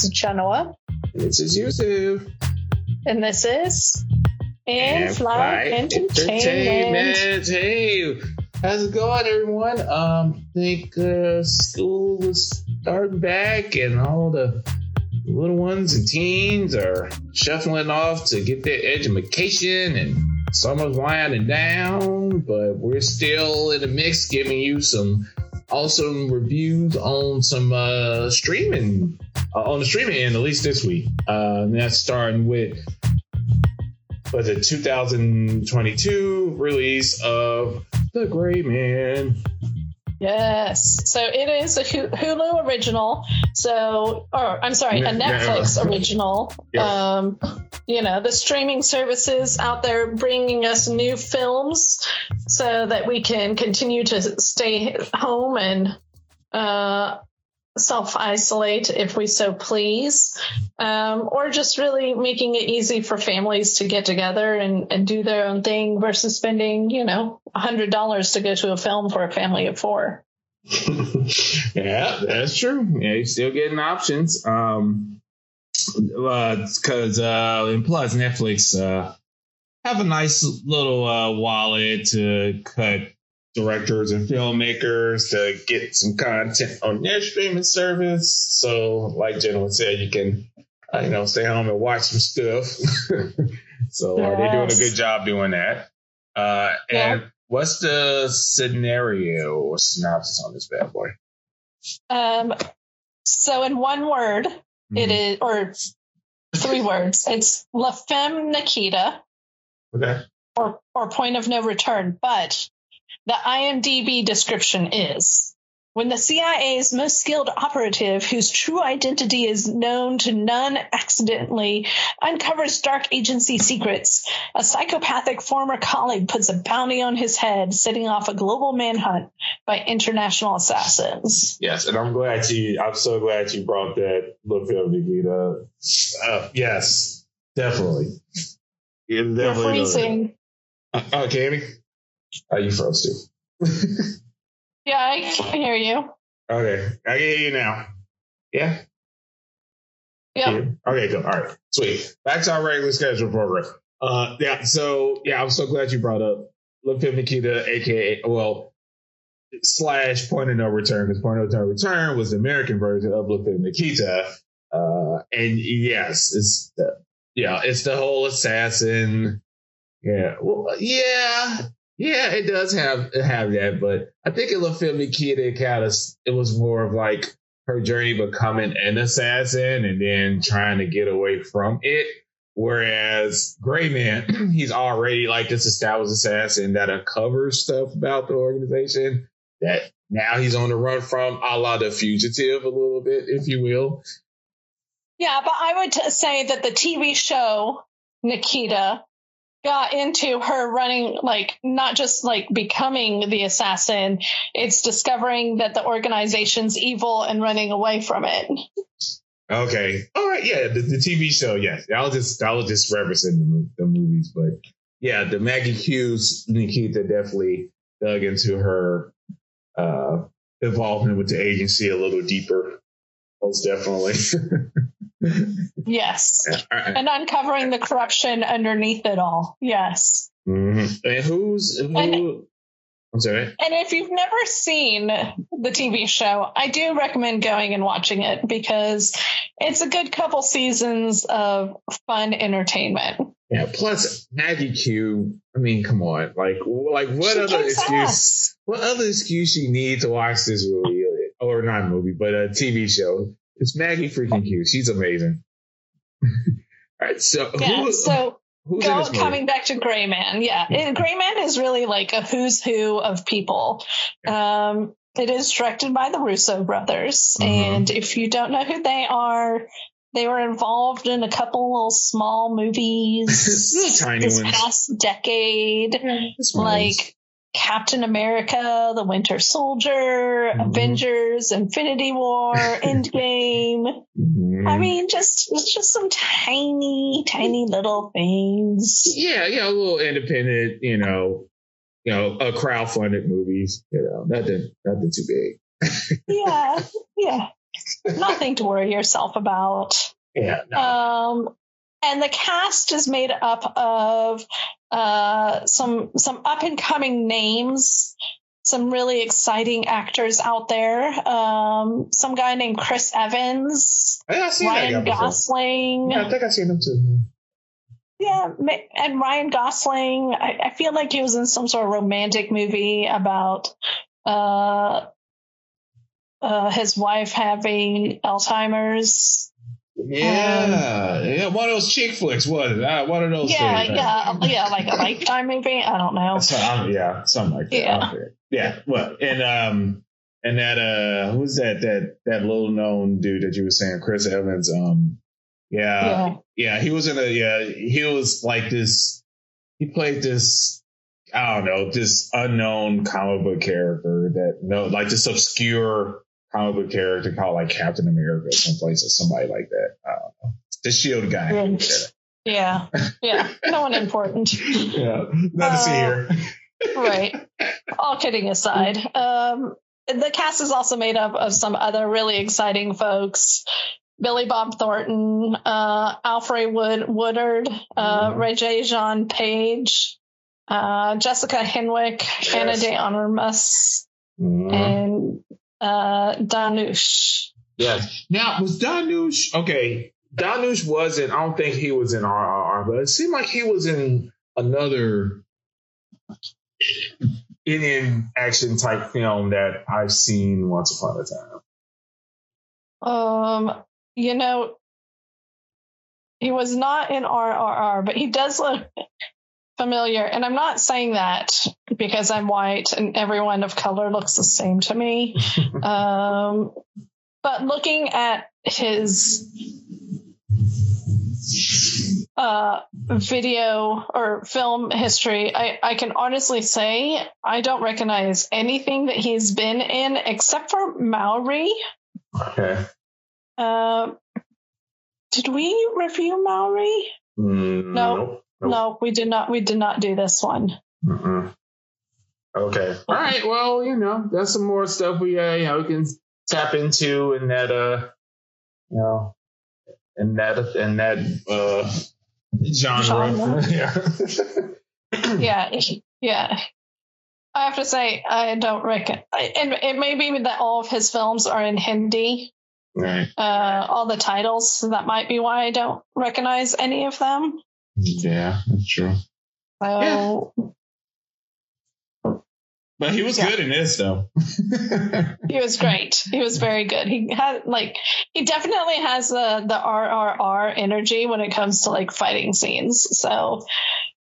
This is Jenna. This is Yusuf. And this is In Flight Entertainment. Entertainment. Hey, how's it going, everyone? Um, I think uh, school is starting back, and all the little ones and teens are shuffling off to get their education, and summer's winding down, but we're still in the mix, giving you some awesome reviews on some uh, streaming uh, on the streaming end, at least this week. Uh, and that's starting with was it 2022 release of The Gray Man. Yes. So it is a Hulu original. So, or I'm sorry, a Netflix original. Um, you know, the streaming services out there bringing us new films so that we can continue to stay home and uh, self isolate if we so please, um, or just really making it easy for families to get together and, and do their own thing versus spending, you know, $100 to go to a film for a family of four. yeah, that's true. Yeah, you're still getting options. Um, because uh, uh, and plus Netflix uh, have a nice little uh, wallet to cut directors and filmmakers to get some content on their streaming service. So, like Jenna said, you can, uh, you know, stay home and watch some stuff. so yes. they're doing a good job doing that. Uh, and yeah. what's the scenario or synopsis on this bad boy? Um, so in one word, mm-hmm. it is, or three words, it's La Femme Nikita. Okay. Or, or point of no return. But the IMDb description is when the CIA's most skilled operative, whose true identity is known to none accidentally, uncovers dark agency secrets, a psychopathic former colleague puts a bounty on his head, setting off a global manhunt by international assassins. Yes, and I'm glad you. I'm so glad you brought that look up, Nikita. Uh, yes, definitely. Yeah, definitely You're freezing. Uh, oh, Cammy. Are you froze too? yeah, I can hear you. Okay, I can hear you now. Yeah. Yeah. Okay, good. All right, sweet. Back to our regular schedule program. Uh, yeah. So yeah, I'm so glad you brought up Look at Nikita, aka well slash Point of No Return, because Point of No Return was the American version of Look at Nikita. Uh, and yes, it's the, yeah, it's the whole assassin. Yeah, well, yeah, yeah, it does have have that, but I think in La Femme Nikita kind of it was more of like her journey becoming an assassin and then trying to get away from it. Whereas Gray Man, he's already like this established assassin that uncovers stuff about the organization that now he's on the run from, a la the fugitive, a little bit, if you will. Yeah, but I would say that the TV show Nikita got into her running like not just like becoming the assassin it's discovering that the organization's evil and running away from it. Okay. All right yeah the, the tv show yes. I was just i was just referencing the, the movies but yeah the Maggie Q's nikita definitely dug into her uh involvement with the agency a little deeper most definitely yes. And uncovering the corruption underneath it all. Yes. Mm-hmm. And who's who? And, I'm sorry. And if you've never seen the TV show, I do recommend going and watching it because it's a good couple seasons of fun entertainment. Yeah. Plus Maggie Q. I mean, come on. Like, like what she other excuse? Ass. What other excuse you need to watch this movie or not movie, but a TV show? It's Maggie freaking Q. She's amazing. All right, so yeah, who, so go, coming back to Gray Man, yeah, it, Gray Man is really like a who's who of people. Um, it is directed by the Russo brothers, mm-hmm. and if you don't know who they are, they were involved in a couple little small movies tiny this ones. past decade, yeah, like Captain America, The Winter Soldier, mm-hmm. Avengers, Infinity War, Endgame. Mm-hmm. I mean, just just some tiny, tiny little things. Yeah, yeah, a little independent, you know, you know, a crowd funded movies. You know, nothing, nothing too big. yeah, yeah. nothing to worry yourself about. Yeah. No. Um, and the cast is made up of uh, some some up and coming names, some really exciting actors out there. Um, some guy named Chris Evans, I Ryan Gosling. Yeah, I think I've seen him too. Yeah, and Ryan Gosling. I, I, feel like he was in some sort of romantic movie about uh, uh, his wife having Alzheimer's. Yeah, um, yeah, one of those chick flicks, was it? Uh, one of those. Yeah, things, yeah, right? yeah, like a lifetime movie. I don't know. So, um, yeah, something like that. Yeah, yeah. Well, and um, and that uh, who's that? That that little known dude that you were saying, Chris Evans. Um, yeah, yeah, yeah he was in a yeah, he was like this. He played this I don't know, this unknown comic book character that no, like this obscure comic book character called like Captain America, someplace or somebody like that. I. The Shield guy. Yeah, yeah, no one important. yeah, nothing uh, see here. right. All kidding aside, um, the cast is also made up of some other really exciting folks. Billy Bob Thornton, uh, Alfre Wood, Woodard, uh, mm-hmm. Page, uh, Jessica Henwick, yes. Ana de mm-hmm. and uh, Dhanush. Yes. Now, was Dhanush okay? Dhanush wasn't. I don't think he was in RRR, but it seemed like he was in another Indian action type film that I've seen once upon a time. Um, you know, he was not in RRR, but he does look familiar. And I'm not saying that because I'm white and everyone of color looks the same to me. um, but looking at his uh, video or film history, I, I can honestly say I don't recognize anything that he's been in except for Maari. Okay. Uh, did we review Maari? Mm, no. Nope. No, we did not. We did not do this one. Mm-mm. Okay. All right. Well, you know, that's some more stuff we uh, you know we can tap into in that uh you know in that in that uh genre. genre. yeah. yeah. Yeah. I have to say, I don't reckon, and it may be that all of his films are in Hindi. Right. Uh, all the titles. So that might be why I don't recognize any of them. Yeah, that's true. So, yeah. But he was yeah. good in this, though. he was great. He was very good. He had like he definitely has the the RRR energy when it comes to like fighting scenes. So,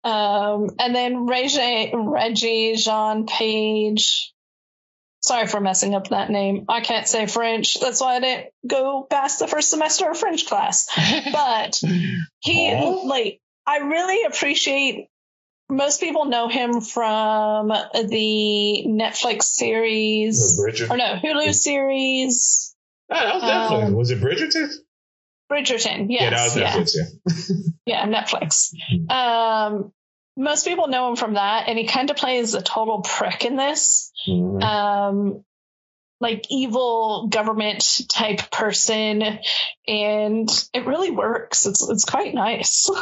um, and then Reggie Regé-Jean Page. Sorry for messing up that name. I can't say French. That's why I didn't go past the first semester of French class. But he like I really appreciate most people know him from the Netflix series or no Hulu series. Oh, that was definitely um, was it Bridgerton? Bridgerton, yes, yeah, Netflix, yeah, yeah, Netflix. Hmm. Um, most people know him from that, and he kind of plays a total prick in this, mm-hmm. um, like evil government type person, and it really works. It's it's quite nice.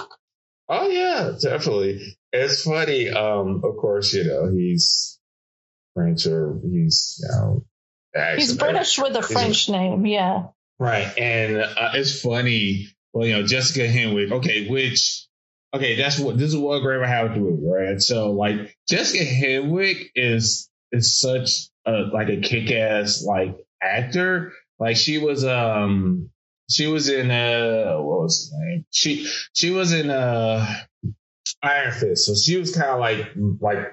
Oh yeah, definitely. It's funny. Um, of course, you know he's French or he's you know he's British with a French name. Yeah. Right, and uh, it's funny. Well, you know Jessica Henwick. Okay, which okay, that's what this is what Graver have to do, right? So like Jessica Henwick is is such a like a kick ass like actor. Like she was um she was in uh what was his name? She she was in uh Iron Fist. So she was kind of like like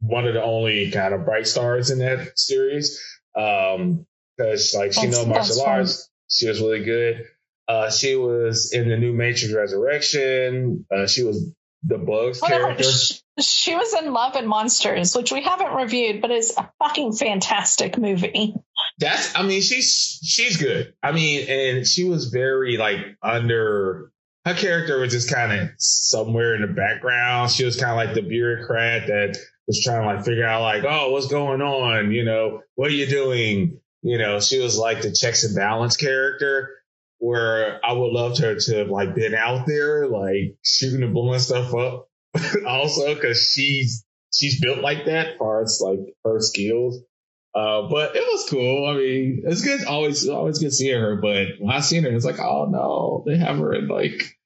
one of the only kind of bright stars in that series. Um because like she know martial arts. She was really good. Uh she was in the new Matrix Resurrection. Uh she was the Bugs character. She, she was in Love and Monsters, which we haven't reviewed, but is a fucking fantastic movie. That's I mean, she's she's good. I mean, and she was very like under her character was just kind of somewhere in the background. She was kind of like the bureaucrat that was trying to like figure out like, oh, what's going on? You know, what are you doing? you know, she was like the checks and balance character where I would love her to have like been out there, like shooting and blowing stuff up also because she's, she's built like that far as like her skills. Uh, but it was cool. I mean, it's good. Always, always good seeing her. But when I seen her, it's like, oh no, they have her in like,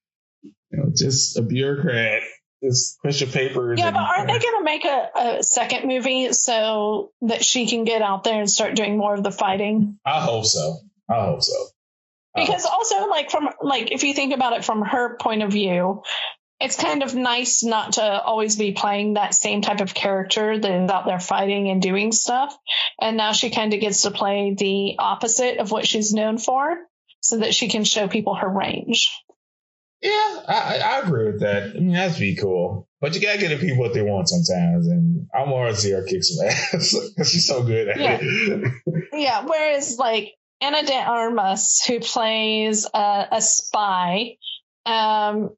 you know, just a bureaucrat, just push of papers. Yeah, and, but aren't they going to make a, a second movie so that she can get out there and start doing more of the fighting? I hope so. I hope so. Because also, like from like if you think about it from her point of view, it's kind of nice not to always be playing that same type of character that is out there fighting and doing stuff. And now she kind of gets to play the opposite of what she's known for so that she can show people her range. Yeah, I, I agree with that. I mean, that'd be cool. But you gotta get the people what they want sometimes. And I want to see her kick some ass she's so good at yeah. it. yeah. Whereas, like, Ana de Armas, who plays a, a spy, um,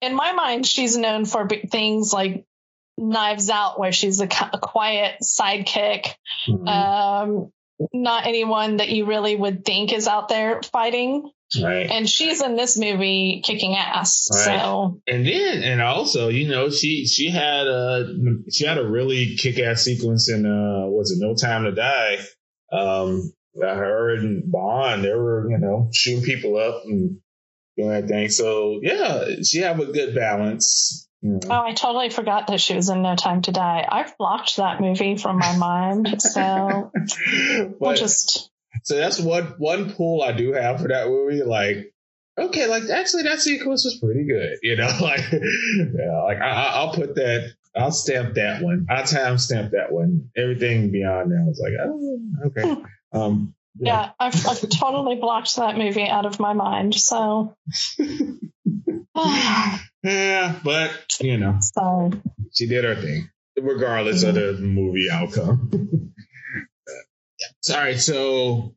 in my mind, she's known for things like Knives Out, where she's a, a quiet sidekick, mm-hmm. um, not anyone that you really would think is out there fighting. Right. And she's in this movie kicking ass. Right. So and then and also, you know, she she had a she had a really kick ass sequence in uh was it No Time to Die? Um her and Bond, they were, you know, shooting people up and doing that thing. So yeah, she have a good balance. You know. Oh, I totally forgot that she was in No Time to Die. I've blocked that movie from my mind, so we'll just. So that's one one pull I do have for that movie. Like, okay, like actually that sequence was pretty good. You know, like yeah, like I, will put that. I'll stamp that one. I'll time stamp that one. Everything beyond that was like, oh, okay. Um, yeah, I've, I've totally blocked that movie out of my mind. So. yeah, but you know, so. she did her thing, regardless mm-hmm. of the movie outcome. All right, so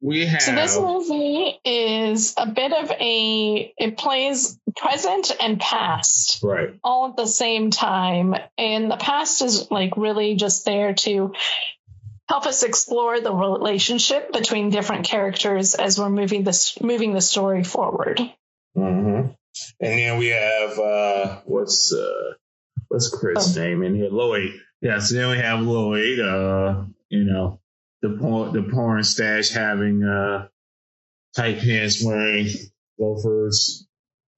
we have. So this movie is a bit of a. It plays present and past, right, all at the same time, and the past is like really just there to help us explore the relationship between different characters as we're moving this moving the story forward. Mm-hmm. And then we have uh, what's uh, what's Chris' oh. name in here? Lloyd. Yeah. So then we have Lloyd. Uh, you know, the porn the porn stash having uh, tight pants, wearing loafers.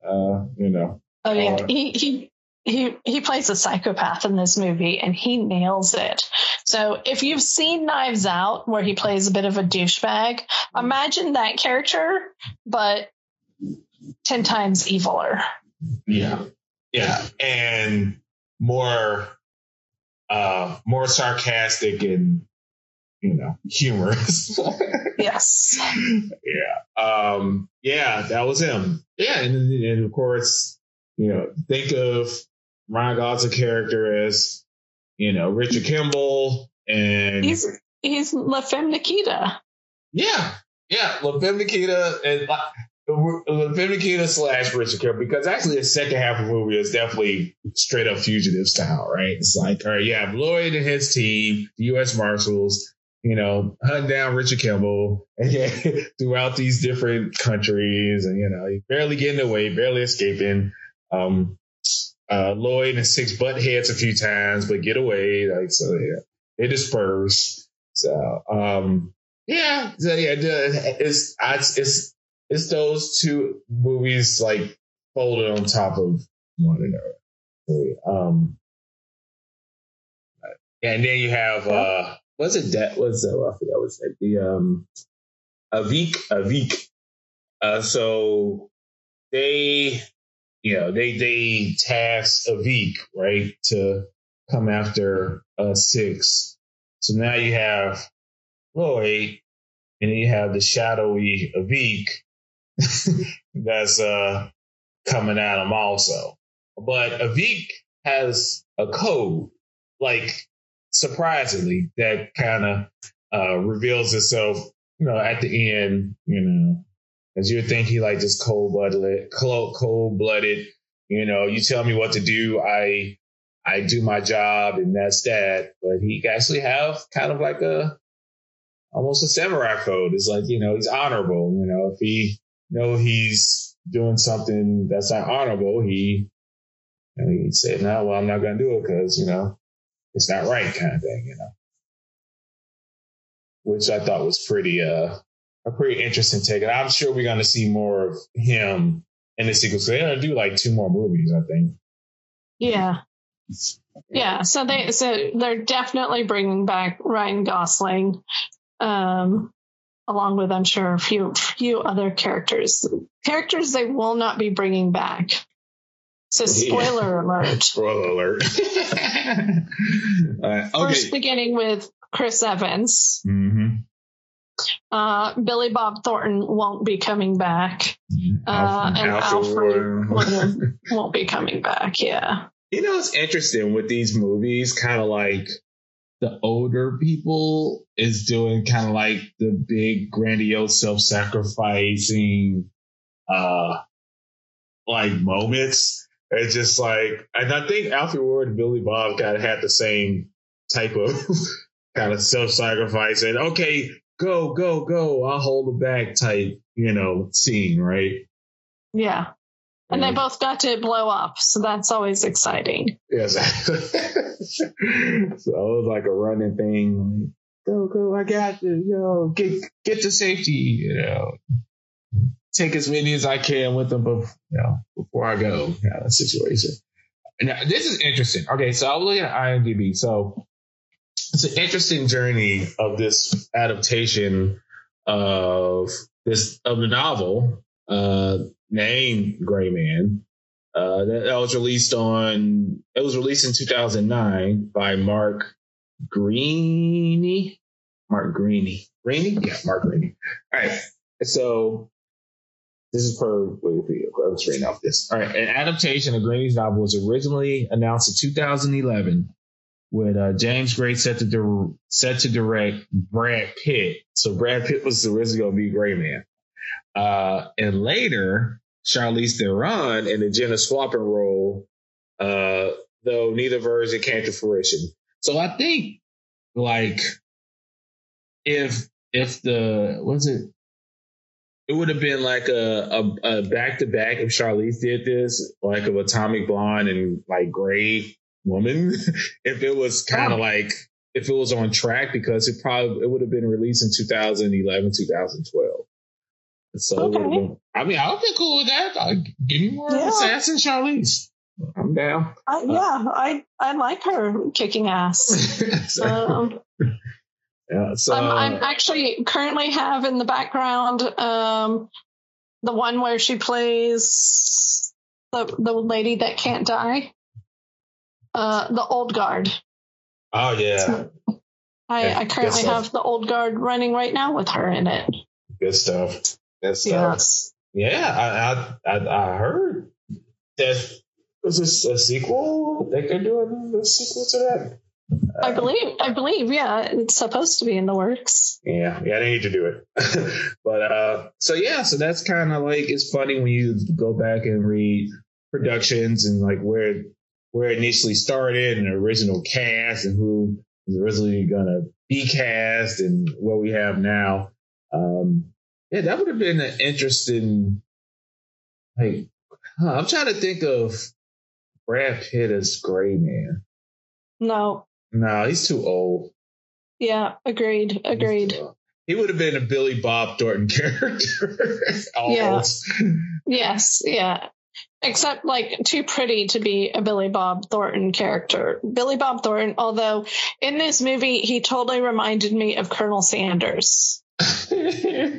Uh, you know. Oh yeah, he he he he plays a psychopath in this movie and he nails it. So if you've seen Knives Out where he plays a bit of a douchebag, imagine that character but 10 times eviler. Yeah. Yeah, and more uh more sarcastic and you know, humorous. yes. Yeah. Um yeah, that was him. Yeah, and, and of course, you know, think of Ryan Gosling's character as, you know, Richard Kimball and he's he's La Femme Nikita. Yeah, yeah, La Femme Nikita and La Femme Nikita slash Richard Kimball because actually the second half of the movie is definitely straight up fugitive style, right? It's like, all right, you have Lloyd and his team, the U.S. Marshals, you know, hunt down Richard Kimball and throughout these different countries, and you know, barely getting away, barely escaping. Um, uh, Lloyd and six butt heads a few times, but get away. Like so, yeah, they disperse. So, um, yeah, so yeah, it's it's it's those two movies like folded on top of one another. Um, and then you have uh, was it that was uh, I forgot what's that the um, Avik Avik. Uh, so they you know, they they task Avik, right, to come after uh six. So now you have Lloyd, and you have the shadowy Avik that's uh coming at him also. But Avik has a code, like surprisingly, that kind of uh reveals itself, you know, at the end, you know, Cause you think he like just cold blooded, cold blooded. You know, you tell me what to do. I, I do my job and that's that. But he actually have kind of like a almost a samurai code. It's like, you know, he's honorable. You know, if he know he's doing something that's not honorable, he know, he said, No, well, I'm not gonna do it because, you know, it's not right kind of thing, you know. Which I thought was pretty uh a pretty interesting take. And I'm sure we're gonna see more of him in the sequel. So they're gonna do like two more movies, I think. Yeah. Yeah, so they so they're definitely bringing back Ryan Gosling, um, along with I'm sure a few few other characters. Characters they will not be bringing back. So spoiler yeah. alert. Spoiler alert. uh, okay. First beginning with Chris Evans. Mm-hmm. Uh, Billy Bob Thornton won't be coming back. Uh, and Alfred, Alfred won't be coming back. Yeah. You know, it's interesting with these movies, kind of like the older people is doing kind of like the big grandiose self-sacrificing uh like moments it's just like and i think alfre woodard and billy bob kind of had the same type of kind of self-sacrifice and okay go go go i'll hold the back type you know scene right yeah and they both got to blow up, so that's always exciting. Yes. so it was like a running thing. Go, go, I got this. Yo, get get to safety, you know. Take as many as I can with them before, you know, before I go, kind of situation. Now, this is interesting. Okay, so I was looking at IMDb. So it's an interesting journey of this adaptation of this of the novel uh, named Gray Man. Uh, that, that, was released on. It was released in 2009 by Mark Greaney. Mark Greaney. Greaney? Yeah, Mark Greaney. All right. So this is per Wikipedia. I was reading off this. All right. An adaptation of Greaney's novel was originally announced in 2011 with uh, James Gray set to di- set to direct Brad Pitt. So Brad Pitt was originally going to be Gray Man. Uh, and later, Charlize Theron in the Jenna swapping role, uh, though neither version came to fruition. So I think, like, if if the was it, it would have been like a a back to back if Charlize did this, like of Atomic Blonde and like Gray Woman. if it was kind of like if it was on track because it probably it would have been released in 2011 2012 so okay. I mean, I'll be cool with that. Uh, give me more yeah. Assassin Charlize. I'm down. I, yeah, I I like her kicking ass. um, yeah, so I'm, I'm, actually currently have in the background um, the one where she plays the the lady that can't die, uh, the old guard. Oh yeah. I, yeah, I currently have the old guard running right now with her in it. Good stuff. Yes. Uh, yeah, I, I I heard that was this a sequel. They they're doing a sequel to that. I believe, I believe, yeah, it's supposed to be in the works. Yeah, yeah, they need to do it. but uh, so yeah, so that's kind of like it's funny when you go back and read productions and like where where it initially started and the original cast and who was originally gonna be cast and what we have now. Um, yeah, that would have been an interesting. Like, huh, I'm trying to think of Brad Pitt as Gray Man. No. No, he's too old. Yeah, agreed. Agreed. He would have been a Billy Bob Thornton character. Yeah. Yes. Yeah. Except like too pretty to be a Billy Bob Thornton character. Billy Bob Thornton, although in this movie he totally reminded me of Colonel Sanders. yeah,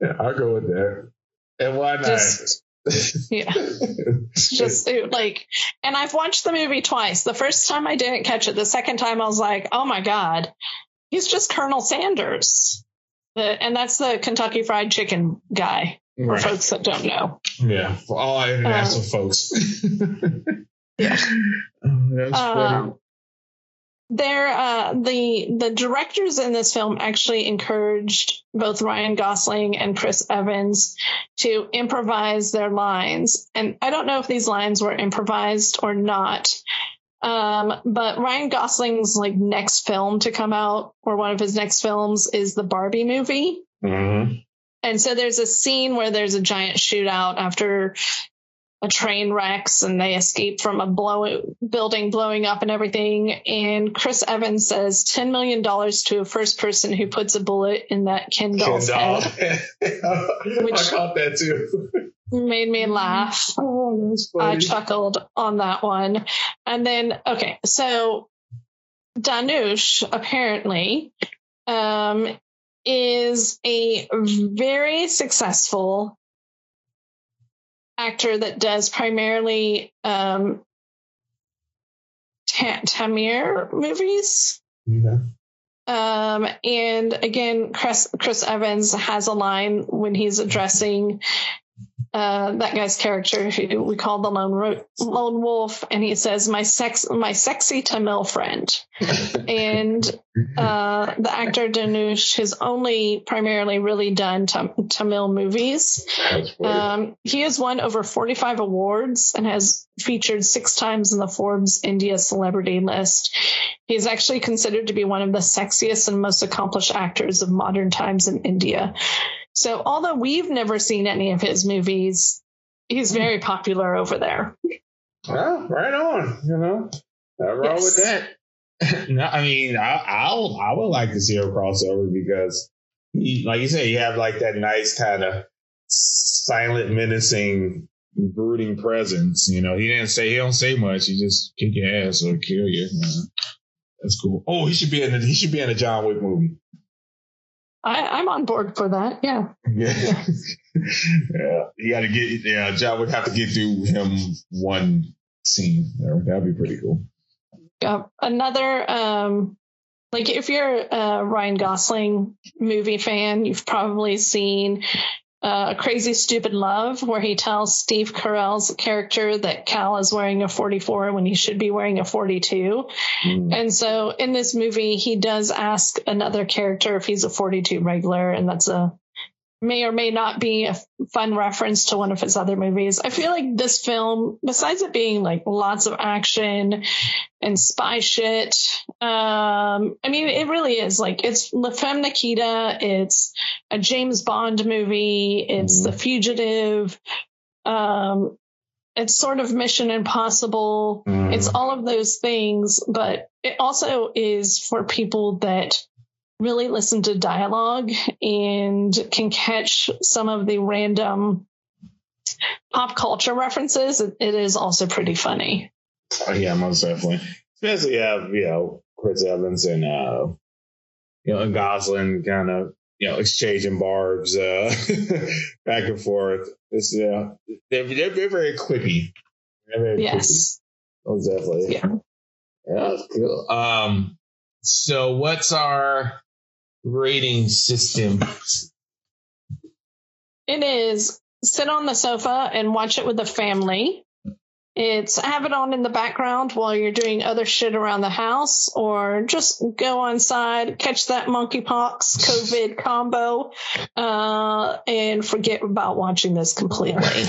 I'll go with that. And why not? Just, yeah. Just like, and I've watched the movie twice. The first time I didn't catch it. The second time I was like, oh my God, he's just Colonel Sanders. and that's the Kentucky Fried Chicken guy, right. for folks that don't know. Yeah, for all international um, folks. yeah. Oh, that's um, funny. there uh, the the directors in this film actually encouraged both Ryan Gosling and Chris Evans to improvise their lines, and I don't know if these lines were improvised or not. Um, but Ryan Gosling's like next film to come out, or one of his next films, is the Barbie movie. Mm-hmm. And so there's a scene where there's a giant shootout after a train wrecks and they escape from a blow, building blowing up and everything. And Chris Evans says $10 million to a first person who puts a bullet in that Ken doll's head. which I caught that too. Made me laugh. Oh, I chuckled on that one. And then, okay, so Dhanush apparently um, is a very successful actor that does primarily um, Tamil movies. Okay. Um, and again, Chris, Chris Evans has a line when he's addressing uh, that guy's character who we call the lone ro- lone wolf, and he says, "My sex, my sexy Tamil friend," and uh, the actor Dhanush has only primarily really done tam- Tamil movies. Um, he has won over forty-five awards and has featured six times in the Forbes India celebrity list. He is actually considered to be one of the sexiest and most accomplished actors of modern times in India. So although we've never seen any of his movies, he's very hmm. popular over there. Well, right on. You know, nothing wrong yes. with that. no, I mean, I, I'll I would like to see a crossover because, he, like you said, you have like that nice kind of silent, menacing, brooding presence. You know, he didn't say he don't say much. He just kick your ass or kill you. you know? That's cool. Oh, he should be in the, he should be in a John Wick movie. I, am on board for that. Yeah. Yeah. Yeah. yeah. You got to get, yeah, John would have to get through him one scene. That'd be pretty cool. Yeah. Another, um, like if you're a Ryan Gosling movie fan, you've probably seen uh, Crazy Stupid Love, where he tells Steve Carell's character that Cal is wearing a 44 when he should be wearing a 42. Mm. And so in this movie, he does ask another character if he's a 42 regular, and that's a may or may not be a fun reference to one of his other movies. I feel like this film, besides it being like lots of action and spy shit, um, I mean, it really is like it's La Femme Nikita, it's a James Bond movie, it's mm The Fugitive, um, it's sort of Mission Impossible. mm It's all of those things, but it also is for people that really listen to dialogue and can catch some of the random pop culture references, it is also pretty funny. Oh, yeah, most definitely. Especially have you know Chris Evans and uh, you know and Gosling kind of you know exchanging barbs uh, back and forth. It's yeah, they're, they're, they're very quippy. They're very yes, quippy. most definitely. Yeah, yeah, cool. Um, so what's our rating system? It is sit on the sofa and watch it with the family. It's have it on in the background while you're doing other shit around the house, or just go on side, catch that monkeypox COVID combo, uh, and forget about watching this completely.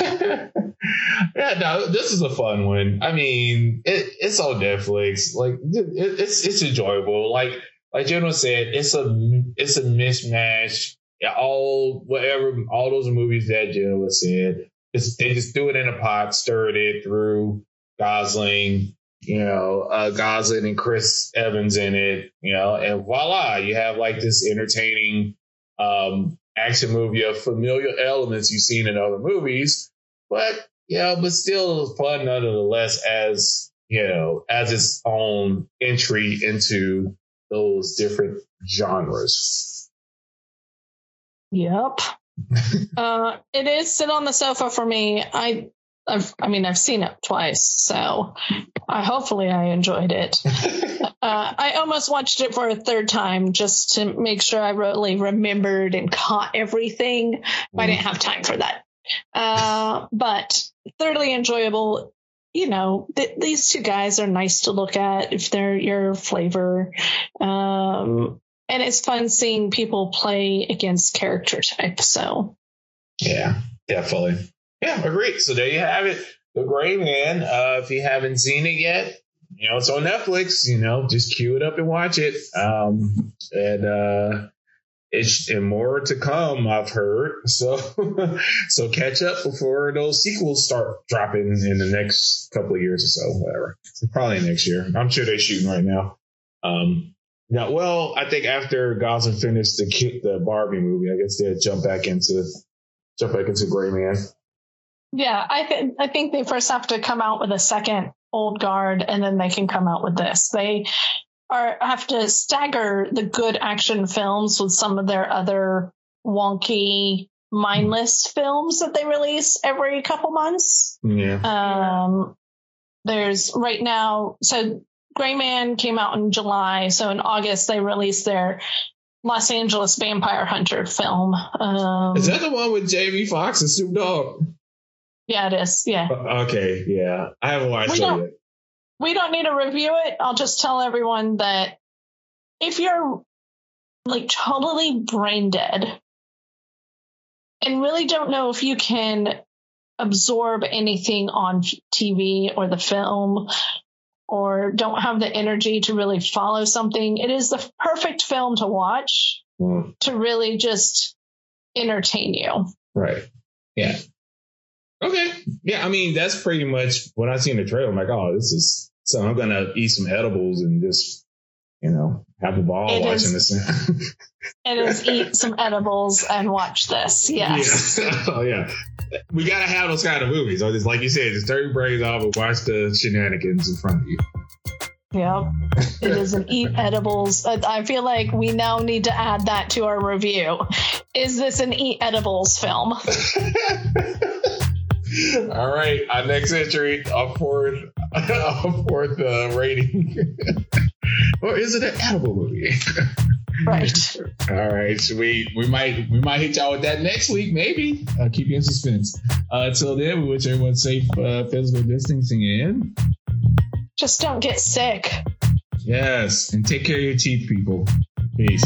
yeah, no, this is a fun one. I mean, it, it's on Netflix. Like, it, it's it's enjoyable. Like like Jen said, it's a it's a mismatch. All whatever, all those movies that Jen said, they just threw it in a pot, stirred it through Gosling, you know, uh, Gosling and Chris Evans in it, you know, and voila, you have like this entertaining um, action movie of familiar elements you've seen in other movies, but you know, but still fun nonetheless as you know, as its own entry into those different genres. Yep. uh, it is sit on the sofa for me. I, I've, I mean, I've seen it twice, so I hopefully I enjoyed it. uh, I almost watched it for a third time just to make sure I really remembered and caught everything. Mm. I didn't have time for that. Uh, but thoroughly enjoyable you know, th- these two guys are nice to look at if they're your flavor. Um, and it's fun seeing people play against character type. So, yeah, definitely. Yeah, agreed. So there you have it. The Gray Man. Uh, if you haven't seen it yet, you know, it's on Netflix, you know, just cue it up and watch it. Um, and, uh, it's and more to come, I've heard. So, so catch up before those sequels start dropping in the next couple of years or so, whatever. Probably next year. I'm sure they're shooting right now. Um, now, well, I think after Gosling finished the the Barbie movie, I guess they'll jump back into jump back into Gray Man. Yeah, I think I think they first have to come out with a second old guard, and then they can come out with this. They are have to stagger the good action films with some of their other wonky, mindless films that they release every couple months. Yeah. Um, there's right now, so Gray Man came out in July, so in August they released their Los Angeles Vampire Hunter film. Um, is that the one with Jamie Foxx and Snoop Dogg? Yeah, it is. Yeah. Uh, okay. Yeah, I haven't watched it yet we don't need to review it. I'll just tell everyone that if you're like totally brain dead and really don't know if you can absorb anything on TV or the film or don't have the energy to really follow something, it is the perfect film to watch mm. to really just entertain you. Right. Yeah. Okay. Yeah, I mean that's pretty much when I seen the trailer. I'm like, oh, this is so I'm gonna eat some edibles and just, you know, have a ball it watching is, this. it is eat some edibles and watch this. Yes. Yeah. oh yeah. We gotta have those kind of movies. Or just like you said, just turn your brains off and watch the shenanigans in front of you. Yep. It is an eat edibles. I feel like we now need to add that to our review. Is this an eat edibles film? All right, our next entry, our fourth, our fourth uh, rating. or is it an edible movie? right. All right, so we we might we might hit y'all with that next week, maybe. Uh, keep you in suspense. Uh, until then, we wish everyone safe uh, physical distancing and just don't get sick. Yes, and take care of your teeth, people. Peace.